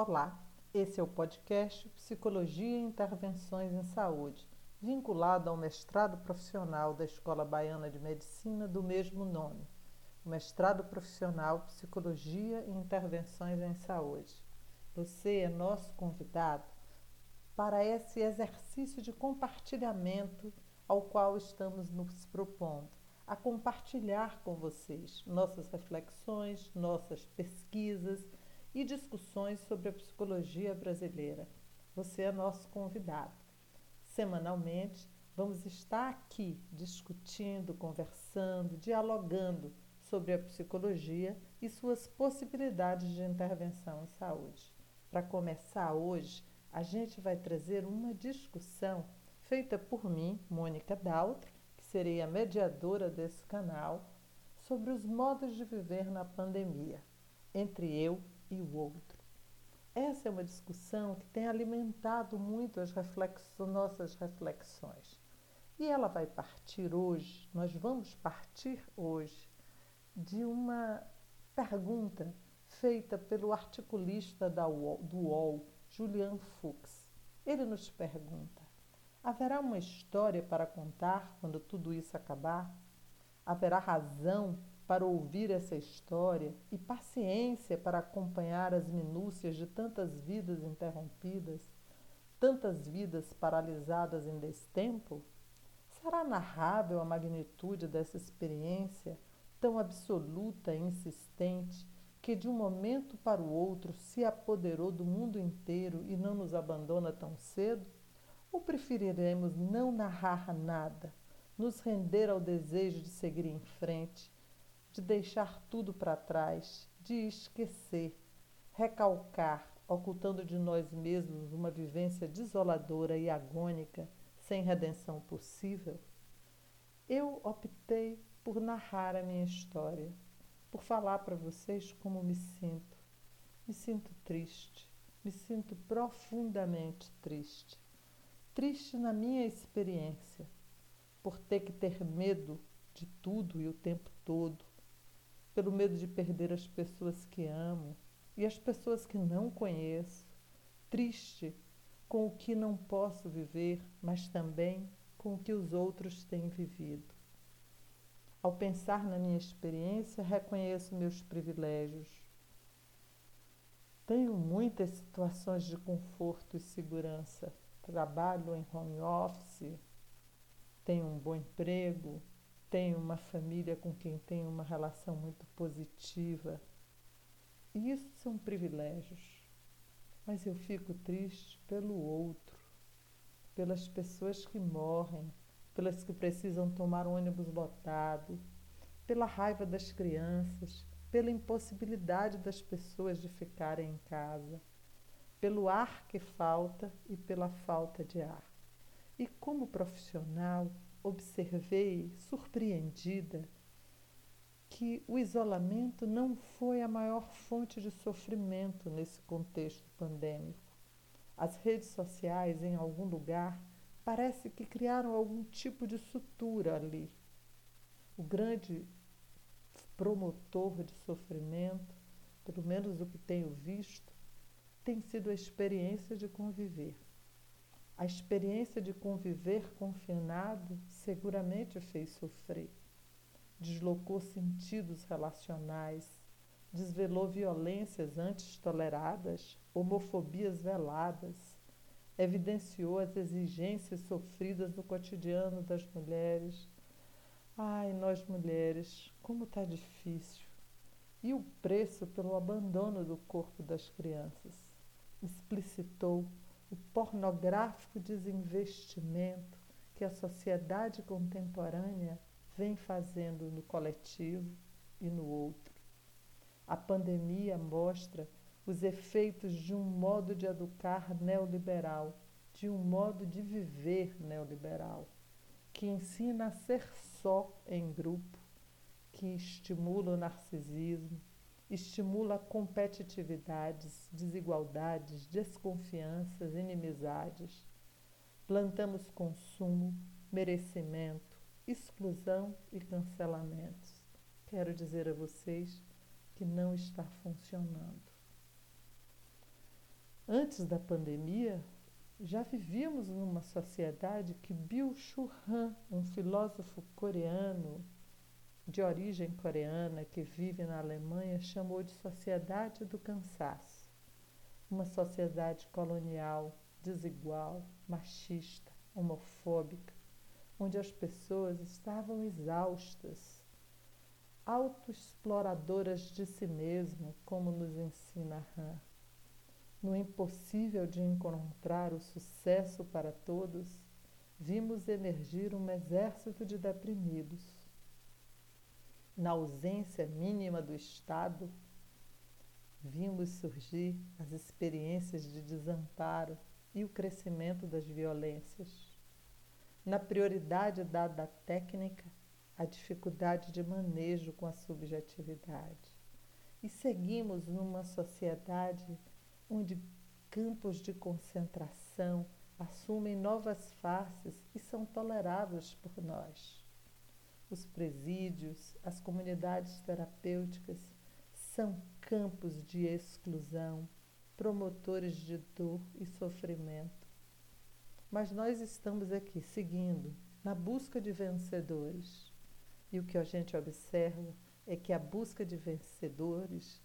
Olá, esse é o podcast Psicologia e Intervenções em Saúde, vinculado ao mestrado profissional da Escola Baiana de Medicina do mesmo nome, mestrado profissional Psicologia e Intervenções em Saúde. Você é nosso convidado para esse exercício de compartilhamento ao qual estamos nos propondo a compartilhar com vocês nossas reflexões, nossas pesquisas e discussões sobre a psicologia brasileira. Você é nosso convidado. Semanalmente, vamos estar aqui discutindo, conversando, dialogando sobre a psicologia e suas possibilidades de intervenção em saúde. Para começar hoje, a gente vai trazer uma discussão feita por mim, Mônica Daltro, serei a mediadora desse canal sobre os modos de viver na pandemia, entre eu e o outro. Essa é uma discussão que tem alimentado muito as nossas reflexões. E ela vai partir hoje, nós vamos partir hoje, de uma pergunta feita pelo articulista UOL, do UOL, Julian Fuchs. Ele nos pergunta: Haverá uma história para contar quando tudo isso acabar? Haverá razão para ouvir essa história e paciência para acompanhar as minúcias de tantas vidas interrompidas, tantas vidas paralisadas em destempo? Será narrável a magnitude dessa experiência tão absoluta e insistente que de um momento para o outro se apoderou do mundo inteiro e não nos abandona tão cedo? Ou preferiremos não narrar nada, nos render ao desejo de seguir em frente, de deixar tudo para trás, de esquecer, recalcar, ocultando de nós mesmos uma vivência desoladora e agônica, sem redenção possível? Eu optei por narrar a minha história, por falar para vocês como me sinto. Me sinto triste, me sinto profundamente triste triste na minha experiência, por ter que ter medo de tudo e o tempo todo, pelo medo de perder as pessoas que amo e as pessoas que não conheço, triste com o que não posso viver, mas também com o que os outros têm vivido. Ao pensar na minha experiência, reconheço meus privilégios. Tenho muitas situações de conforto e segurança trabalho em home office, tenho um bom emprego, tenho uma família com quem tenho uma relação muito positiva. E isso são privilégios. Mas eu fico triste pelo outro, pelas pessoas que morrem, pelas que precisam tomar um ônibus lotado, pela raiva das crianças, pela impossibilidade das pessoas de ficarem em casa pelo ar que falta e pela falta de ar. E como profissional, observei, surpreendida, que o isolamento não foi a maior fonte de sofrimento nesse contexto pandêmico. As redes sociais, em algum lugar, parece que criaram algum tipo de sutura ali. O grande promotor de sofrimento, pelo menos o que tenho visto, tem sido a experiência de conviver. A experiência de conviver confinado seguramente fez sofrer. Deslocou sentidos relacionais, desvelou violências antes toleradas, homofobias veladas, evidenciou as exigências sofridas no cotidiano das mulheres. Ai, nós mulheres, como está difícil! E o preço pelo abandono do corpo das crianças explicitou o pornográfico desinvestimento que a sociedade contemporânea vem fazendo no coletivo e no outro. A pandemia mostra os efeitos de um modo de educar neoliberal, de um modo de viver neoliberal, que ensina a ser só em grupo, que estimula o narcisismo, estimula competitividades, desigualdades, desconfianças, inimizades. Plantamos consumo, merecimento, exclusão e cancelamentos. Quero dizer a vocês que não está funcionando. Antes da pandemia, já vivíamos numa sociedade que Byung-Chul Han, um filósofo coreano de origem coreana que vive na Alemanha, chamou de sociedade do cansaço. Uma sociedade colonial, desigual, machista, homofóbica, onde as pessoas estavam exaustas, autoexploradoras de si mesmo, como nos ensina Han. No impossível de encontrar o sucesso para todos, vimos emergir um exército de deprimidos. Na ausência mínima do Estado, vimos surgir as experiências de desamparo e o crescimento das violências. Na prioridade dada à técnica, a dificuldade de manejo com a subjetividade. E seguimos numa sociedade onde campos de concentração assumem novas faces e são toleráveis por nós. Os presídios, as comunidades terapêuticas são campos de exclusão, promotores de dor e sofrimento. Mas nós estamos aqui seguindo, na busca de vencedores. E o que a gente observa é que a busca de vencedores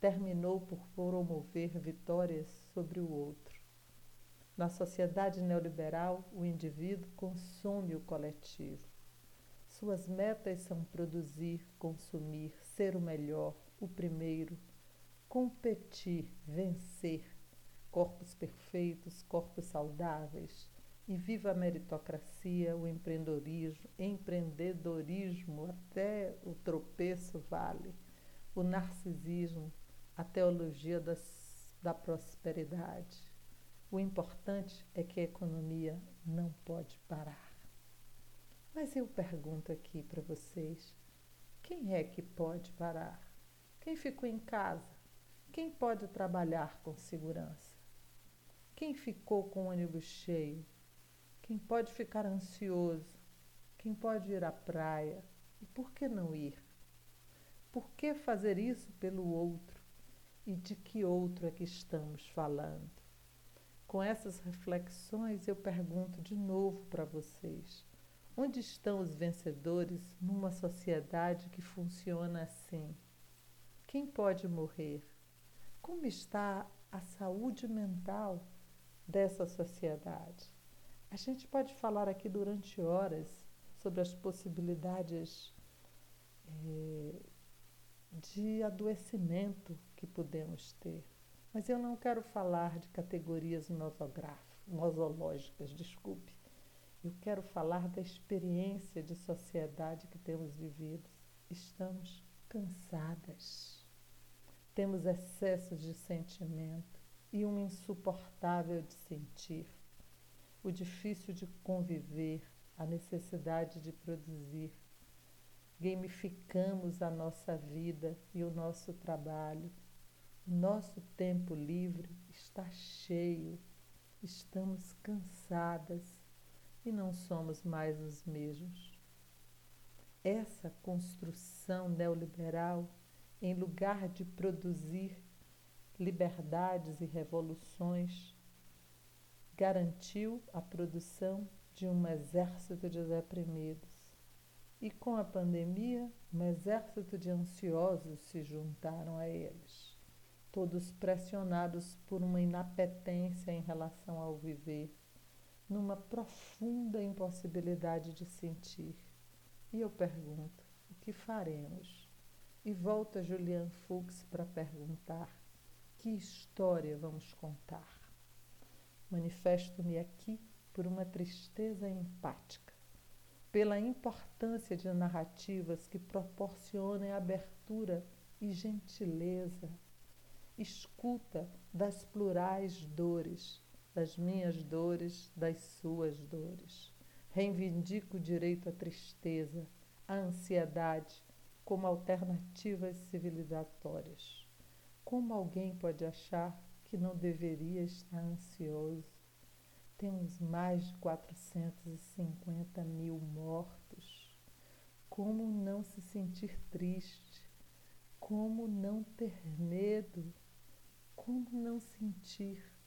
terminou por promover vitórias sobre o outro. Na sociedade neoliberal, o indivíduo consome o coletivo. Suas metas são produzir, consumir, ser o melhor, o primeiro, competir, vencer, corpos perfeitos, corpos saudáveis, e viva a meritocracia, o empreendedorismo, empreendedorismo até o tropeço vale, o narcisismo, a teologia das, da prosperidade. O importante é que a economia não pode parar. Mas eu pergunto aqui para vocês: quem é que pode parar? Quem ficou em casa? Quem pode trabalhar com segurança? Quem ficou com o ônibus cheio? Quem pode ficar ansioso? Quem pode ir à praia? E por que não ir? Por que fazer isso pelo outro? e de que outro é que estamos falando. Com essas reflexões, eu pergunto de novo para vocês: onde estão os vencedores numa sociedade que funciona assim? Quem pode morrer? Como está a saúde mental dessa sociedade? A gente pode falar aqui durante horas sobre as possibilidades é, de adoecimento que podemos ter. Mas eu não quero falar de categorias nosológicas, desculpe. Eu quero falar da experiência de sociedade que temos vivido. Estamos cansadas. Temos excessos de sentimento e um insuportável de sentir. O difícil de conviver, a necessidade de produzir gamificamos a nossa vida e o nosso trabalho. Nosso tempo livre está cheio, estamos cansadas e não somos mais os mesmos. Essa construção neoliberal, em lugar de produzir liberdades e revoluções, garantiu a produção de um exército de deprimidos e com a pandemia, um exército de ansiosos se juntaram a eles, todos pressionados por uma inapetência em relação ao viver, numa profunda impossibilidade de sentir. E eu pergunto: o que faremos? E volta Julian Fuchs para perguntar: que história vamos contar? Manifesto-me aqui por uma tristeza empática pela importância de narrativas que proporcionem abertura e gentileza, escuta das plurais dores, das minhas dores, das suas dores. Reivindico o direito à tristeza, à ansiedade, como alternativas civilizatórias. Como alguém pode achar que não deveria estar ansioso? Temos mais de 450 mil mortos. Como não se sentir triste? Como não ter medo? Como não sentir?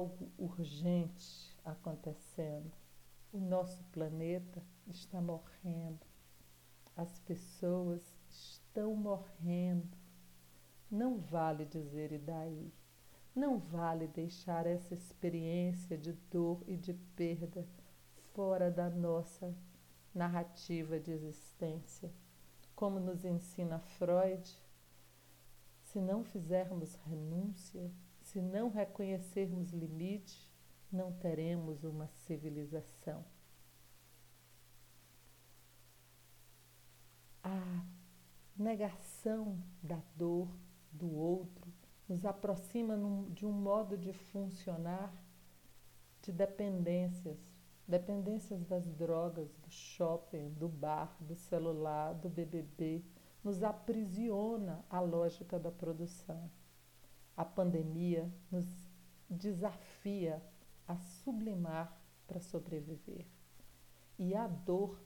Algo urgente acontecendo. O nosso planeta está morrendo. As pessoas estão morrendo. Não vale dizer e daí. Não vale deixar essa experiência de dor e de perda fora da nossa narrativa de existência. Como nos ensina Freud, se não fizermos renúncia, se não reconhecermos limite, não teremos uma civilização. A negação da dor do outro nos aproxima de um modo de funcionar de dependências, dependências das drogas, do shopping, do bar, do celular, do BBB, nos aprisiona a lógica da produção. A pandemia nos desafia a sublimar para sobreviver. E a dor,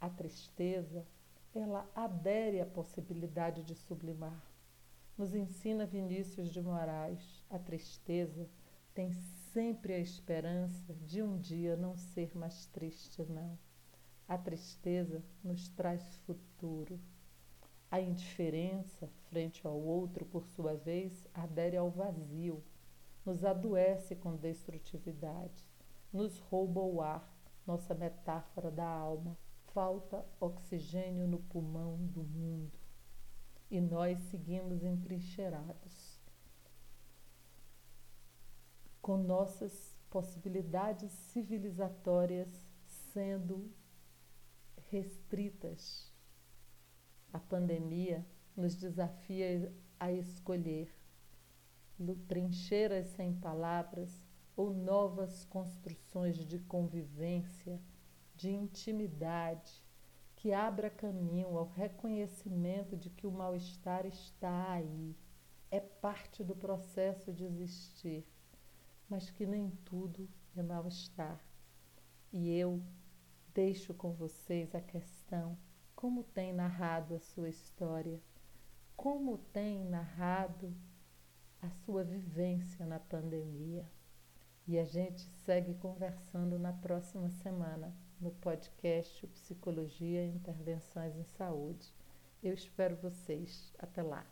a tristeza, ela adere à possibilidade de sublimar. Nos ensina Vinícius de Moraes, a tristeza tem sempre a esperança de um dia não ser mais triste, não. A tristeza nos traz futuro. A indiferença frente ao outro, por sua vez, adere ao vazio, nos adoece com destrutividade, nos rouba o ar, nossa metáfora da alma. Falta oxigênio no pulmão do mundo e nós seguimos entrincheirados com nossas possibilidades civilizatórias sendo restritas. A pandemia nos desafia a escolher trincheiras sem palavras ou novas construções de convivência, de intimidade, que abra caminho ao reconhecimento de que o mal-estar está aí, é parte do processo de existir, mas que nem tudo é mal-estar. E eu deixo com vocês a questão: como tem narrado a sua história? Como tem narrado a sua vivência na pandemia? E a gente segue conversando na próxima semana no podcast Psicologia e Intervenções em Saúde. Eu espero vocês. Até lá.